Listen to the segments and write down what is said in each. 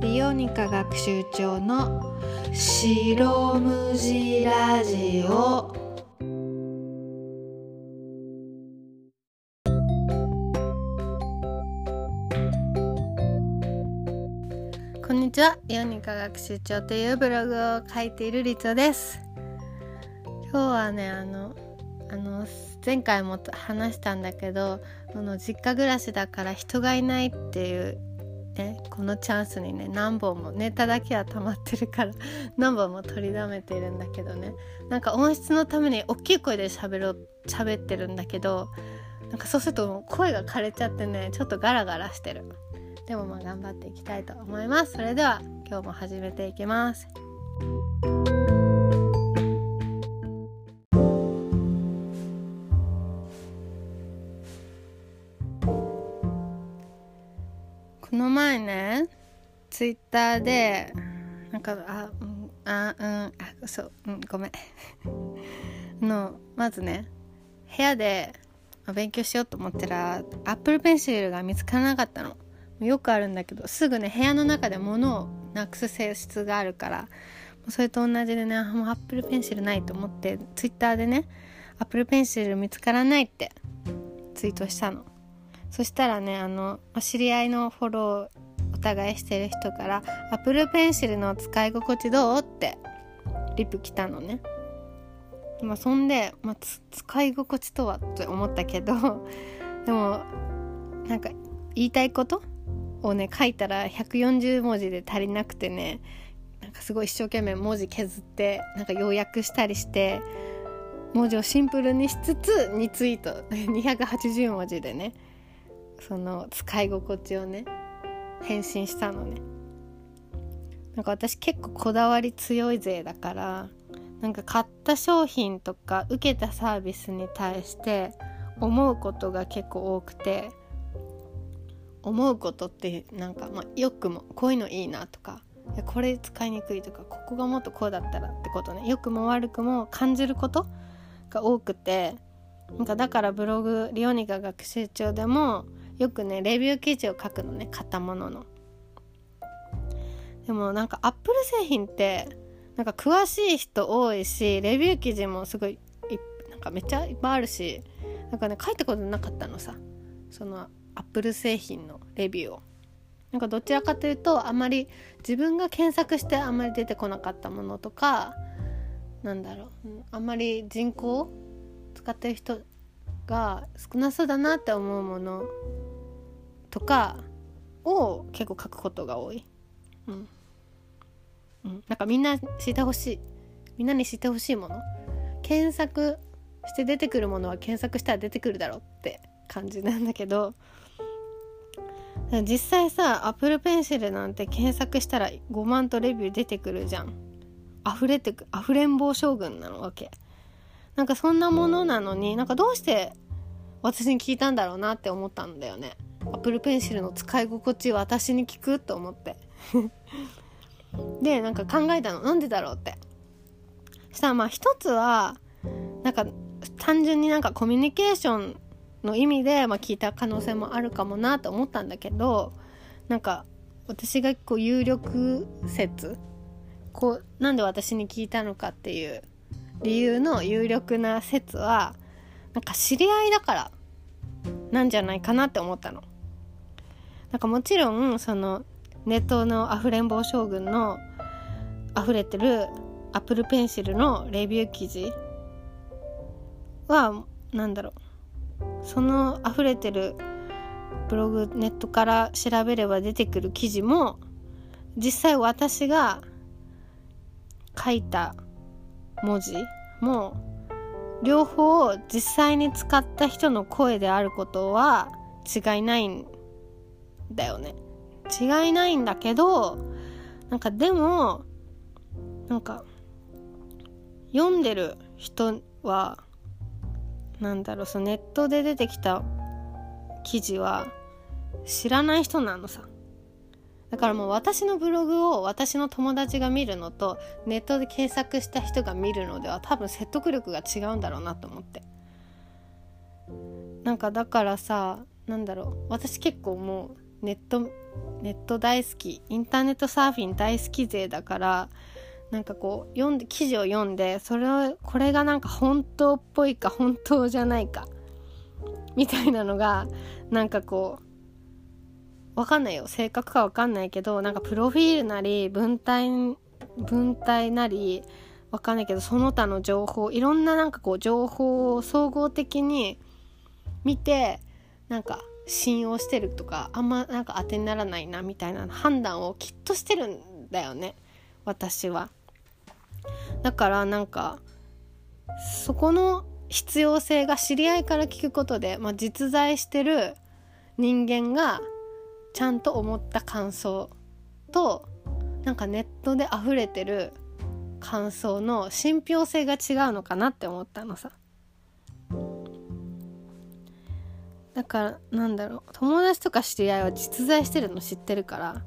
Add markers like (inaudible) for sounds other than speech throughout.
リオニカ学習長の白無地ラジオ。こんにちは。リオニカ学習長というブログを書いているリツです。今日はねあのあの前回も話したんだけどこの実家暮らしだから人がいないっていうねこのチャンスにね何本もネタだけは溜まってるから (laughs) 何本も取りだめてるんだけどね。なんか音質のために大きい声で喋ろ喋ってるんだけどなんかそうすると声が枯れちゃってねちょっとガラガラしてる。でもまあ頑張っていきたいと思います。それでは今日も始めていきます。イッターでなんかあうんあうんあそううんごめん。(laughs) のまずね部屋で勉強しようと思ったらアップルペンシルが見つからなかったの。よくあるんだけどすぐね部屋の中で物をなくす性質があるからそれと同じでねもうアップルペンシルないと思ってツイッターでねアップルペンシル見つからないってツイートしたの。そしたらねあの知り合いのフォローお互いしてる人から「アップルペンシルの使い心地どう?」ってリプ来たのね。まあ、そんで、まあ、使い心地とはって思ったけど (laughs) でもなんか言いたいことをね書いたら140文字で足りなくてねなんかすごい一生懸命文字削ってなんか要約したりして文字をシンプルにしつつ2ツイート (laughs) 280文字でねその使い心地をね返信したのね。なんか私結構こだわり強い勢だからなんか買った商品とか受けたサービスに対して思うことが結構多くて思うことってなんか、まあ、よくもこういうのいいなとかこれ使いにくいとかここがもっとこうだったらってことね。良くも悪くも感じることが多くてなんかだからブログリオニカ学習帳でもよくねレビュー記事を書くのね買ったものの。でもなんかアップル製品ってなんか詳しい人多いしレビュー記事もすごいなんかめっちゃいっぱいあるしなんかね書いたことなかったのさ。そのアップル製品のレビューを。なんかどちらかというとあまり自分が検索してあんまり出てこなかったものとかなんだろうあんまり人口使ってる人が少なそうだなって思うものとかを結構書くことが多い。うん。うん、なんかみんな知ってほしい。みんなに知ってほしいもの。検索して出てくるものは検索したら出てくるだろうって感じなんだけど。実際さアップルペンシルなんて検索したら5万とレビュー出てくるじゃん。溢れてく溢れん坊将軍なのわけ。なんかそんなものなのになんかどうして私に聞いたんだろうなって思ったんだよね。アップルペンシルの使い心地私に聞くと思って。(laughs) でなんか考えたの。なんでだろうって。そしたらまあ一つはなんか単純になんかコミュニケーションの意味で、まあ、聞いた可能性もあるかもなと思ったんだけどなんか私がこう有力説こうなんで私に聞いたのかっていう理由の有力な説はなんか知り合いだからなんじゃないかなって思ったの。なんかもちろんそのネットのあふれん坊将軍の溢れてるアップルペンシルのレビュー記事は何だろうその溢れてるブログネットから調べれば出てくる記事も実際私が書いた文字も両方実際に使った人の声であることは違いないんだよね。違いないんだけどなんかでもなんか読んでる人はなんだろうそのネットで出てきた記事は知らない人なのさだからもう私のブログを私の友達が見るのとネットで検索した人が見るのでは多分説得力が違うんだろうなと思って。なんかだからさなんだろう。私結構もうネットネット大好き。インターネットサーフィン大好き勢だからなんかこう読んで記事を読んでそれをこれがなんか本当っぽいか本当じゃないかみたいなのがなんかこうわかんないよ正確かわかんないけどなんかプロフィールなり文体文体なりわかんないけどその他の情報いろんななんかこう情報を総合的に見てなんか信用してるとかあんまなんか当てにならないなみたいな判断をきっとしてるんだよね私は。だからなんかそこの必要性が知り合いから聞くことで、まあ、実在してる人間がちゃんと思った感想となんかネットで溢れてる感想の信憑性が違うのかなって思ったのさだからなんだろう友達とか知り合いは実在してるの知ってるから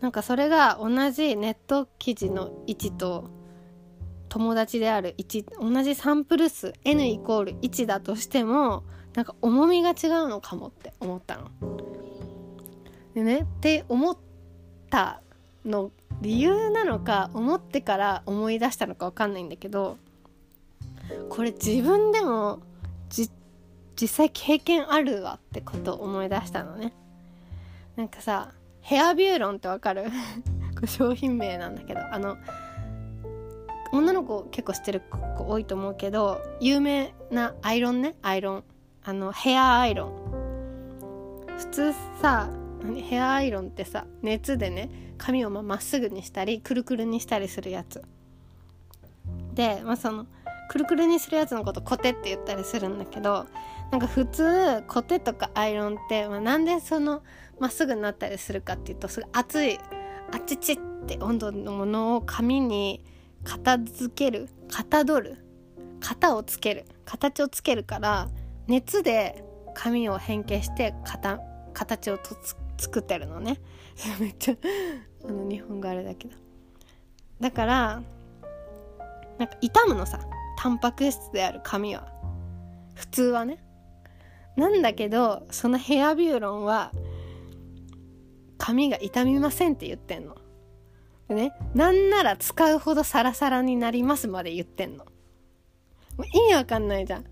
なんかそれが同じネット記事の位置と友達である1同じサンプル数 n イコール1だとしてもなんか重みが違うのかもって思ったの。でねって思ったの理由なのか思ってから思い出したのか分かんないんだけどこれ自分でも実際経験あるわってことを思い出したのね。なんかさヘアビューロンってわかる？(laughs) これ商品名なんだけどあの女の子結構知ってる子多いと思うけど有名なアイロンねアイロン。あのヘアアイロン。普通さ何？ヘアアイロンってさ熱でね髪をまっすぐにしたりくるくるにしたりするやつ。でまあそのくるくるにするやつのことコテって言ったりするんだけどなんか普通コテとかアイロンって、まあ、なんでそのまっすぐになったりするかっていうとすごい熱いあっちちって温度のものを髪に片付ける型取る型をつける形をつけるから熱で紙を変形して形をとつ作ってるのね。(laughs) めっちゃあの日本語あれだけど。だからなんか傷むのさ。タンパク質である髪は。普通はね。なんだけどそのヘアビューロンは髪が傷みませんって言ってんの。でね、なんなら使うほどサラサラになりますまで言ってんの。もう意味わかんないじゃん。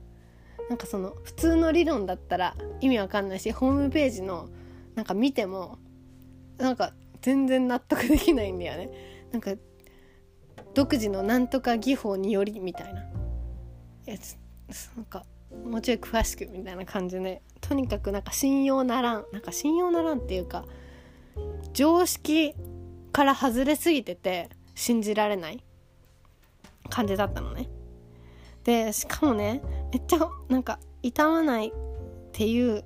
なんかその普通の理論だったら意味わかんないし、ホームページのなんか見ても、なんか全然納得できないんだよね。なんか独自のなんとか技法によりみたいな。やつなんかもうちょい詳しくみたいな感じで。とにかくなんか信用ならん。なんか信用ならんっていうか常識から外れすぎてて信じられない。感じだったのね。でしかもねめっちゃなんか傷まないっていう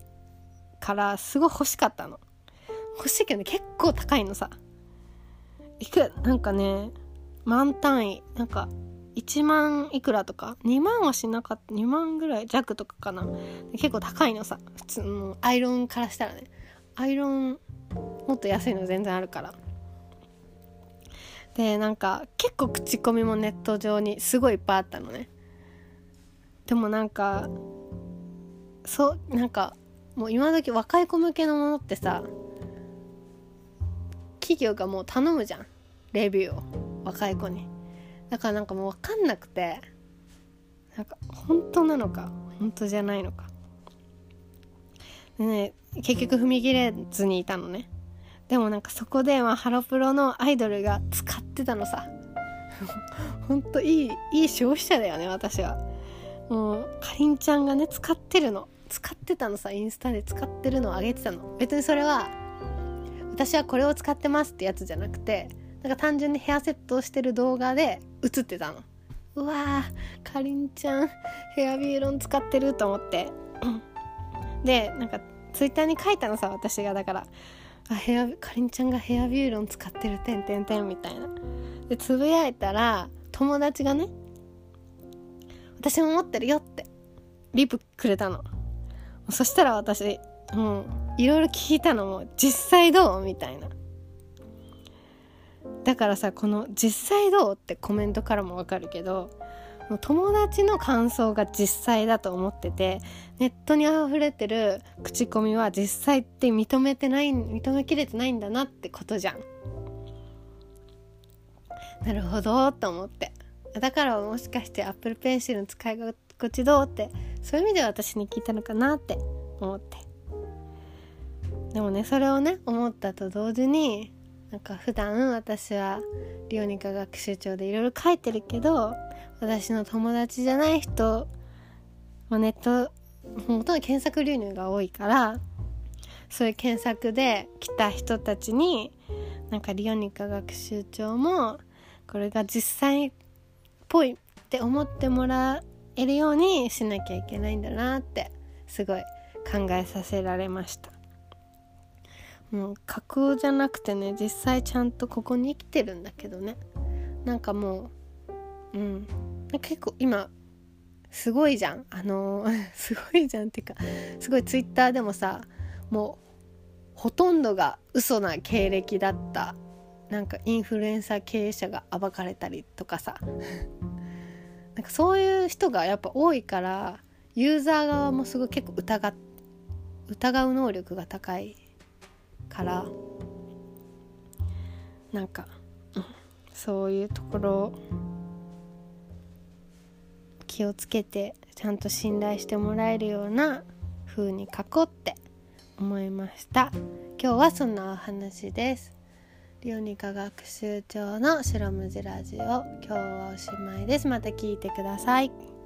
からすごい欲しかったの。欲しいけどね結構高いのさ。いくなんかね万単位。なんか1万いくらとか？2万はしなかった。2万ぐらい弱とかかな。結構高いのさ。普通のアイロンからしたらね。アイロンもっと安いの全然あるから。でなんか結構口コミもネット上にすごいいっぱいあったのね。でもなんかそうなんかもう今時若い子向けのものってさ企業がもう頼むじゃん。レビューを。若い子に。だからなんかもう分かんなくてなんか本当なのか本当じゃないのか。でね結局踏み切れずにいたのね。でもなんかそこで、まあ、ハロプロのアイドルが使ってたのさ。ほんといいいい消費者だよね私は。もうかりんちゃんがね使ってるの。使ってたのさインスタで使ってるのをあげてたの。別にそれは私はこれを使ってますってやつじゃなくてなんか単純にヘアセットをしてる動画で映ってたの。うわーかりんちゃんヘアビューロン使ってると思って。でなんかツイッターに書いたのさ私がだから。あヘアかりんちゃんがヘアビューロン使ってるてんてんてんみたいな。でつぶやいたら友達がね私も持ってるよってリプくれたの。そしたら私もういろいろ聞いたのも実際どう？みたいなだからさこの「実際どう?」ってコメントからもわかるけど友達の感想が実際だと思っててネットに溢れてる口コミは実際って認めてない認めきれてないんだなってことじゃん。なるほどと思ってだからもしかして Apple Pencil の使い心地どうってそういう意味で私に聞いたのかなって思って。でもねそれをね思ったと同時になんか普段私はリオニカ学習帳でいろいろ書いてるけど私の友達じゃない人まネットほとんど検索流入が多いからそういう検索で来た人たちになんかリオニカ学習帳もこれが実際っぽいって思ってもらえるようにしなきゃいけないんだなってすごい考えさせられました。もう架空じゃなくてね実際ちゃんとここに生きてるんだけどね。なんかもううん。結構今すごいじゃん。あの (laughs) すごいじゃんっていうかすごいツイッターでもさもうほとんどが嘘な経歴だったなんかインフルエンサー経営者が暴かれたりとかさ。なんかそういう人がやっぱ多いからユーザー側もすごい結構疑疑う能力が高いからなんか、そういうところ気をつけてちゃんと信頼してもらえるような風に書こうって思いました。今日はそんなお話です。リオニカ学習帳の白むじラジオ今日はおしまいです。また聞いてください。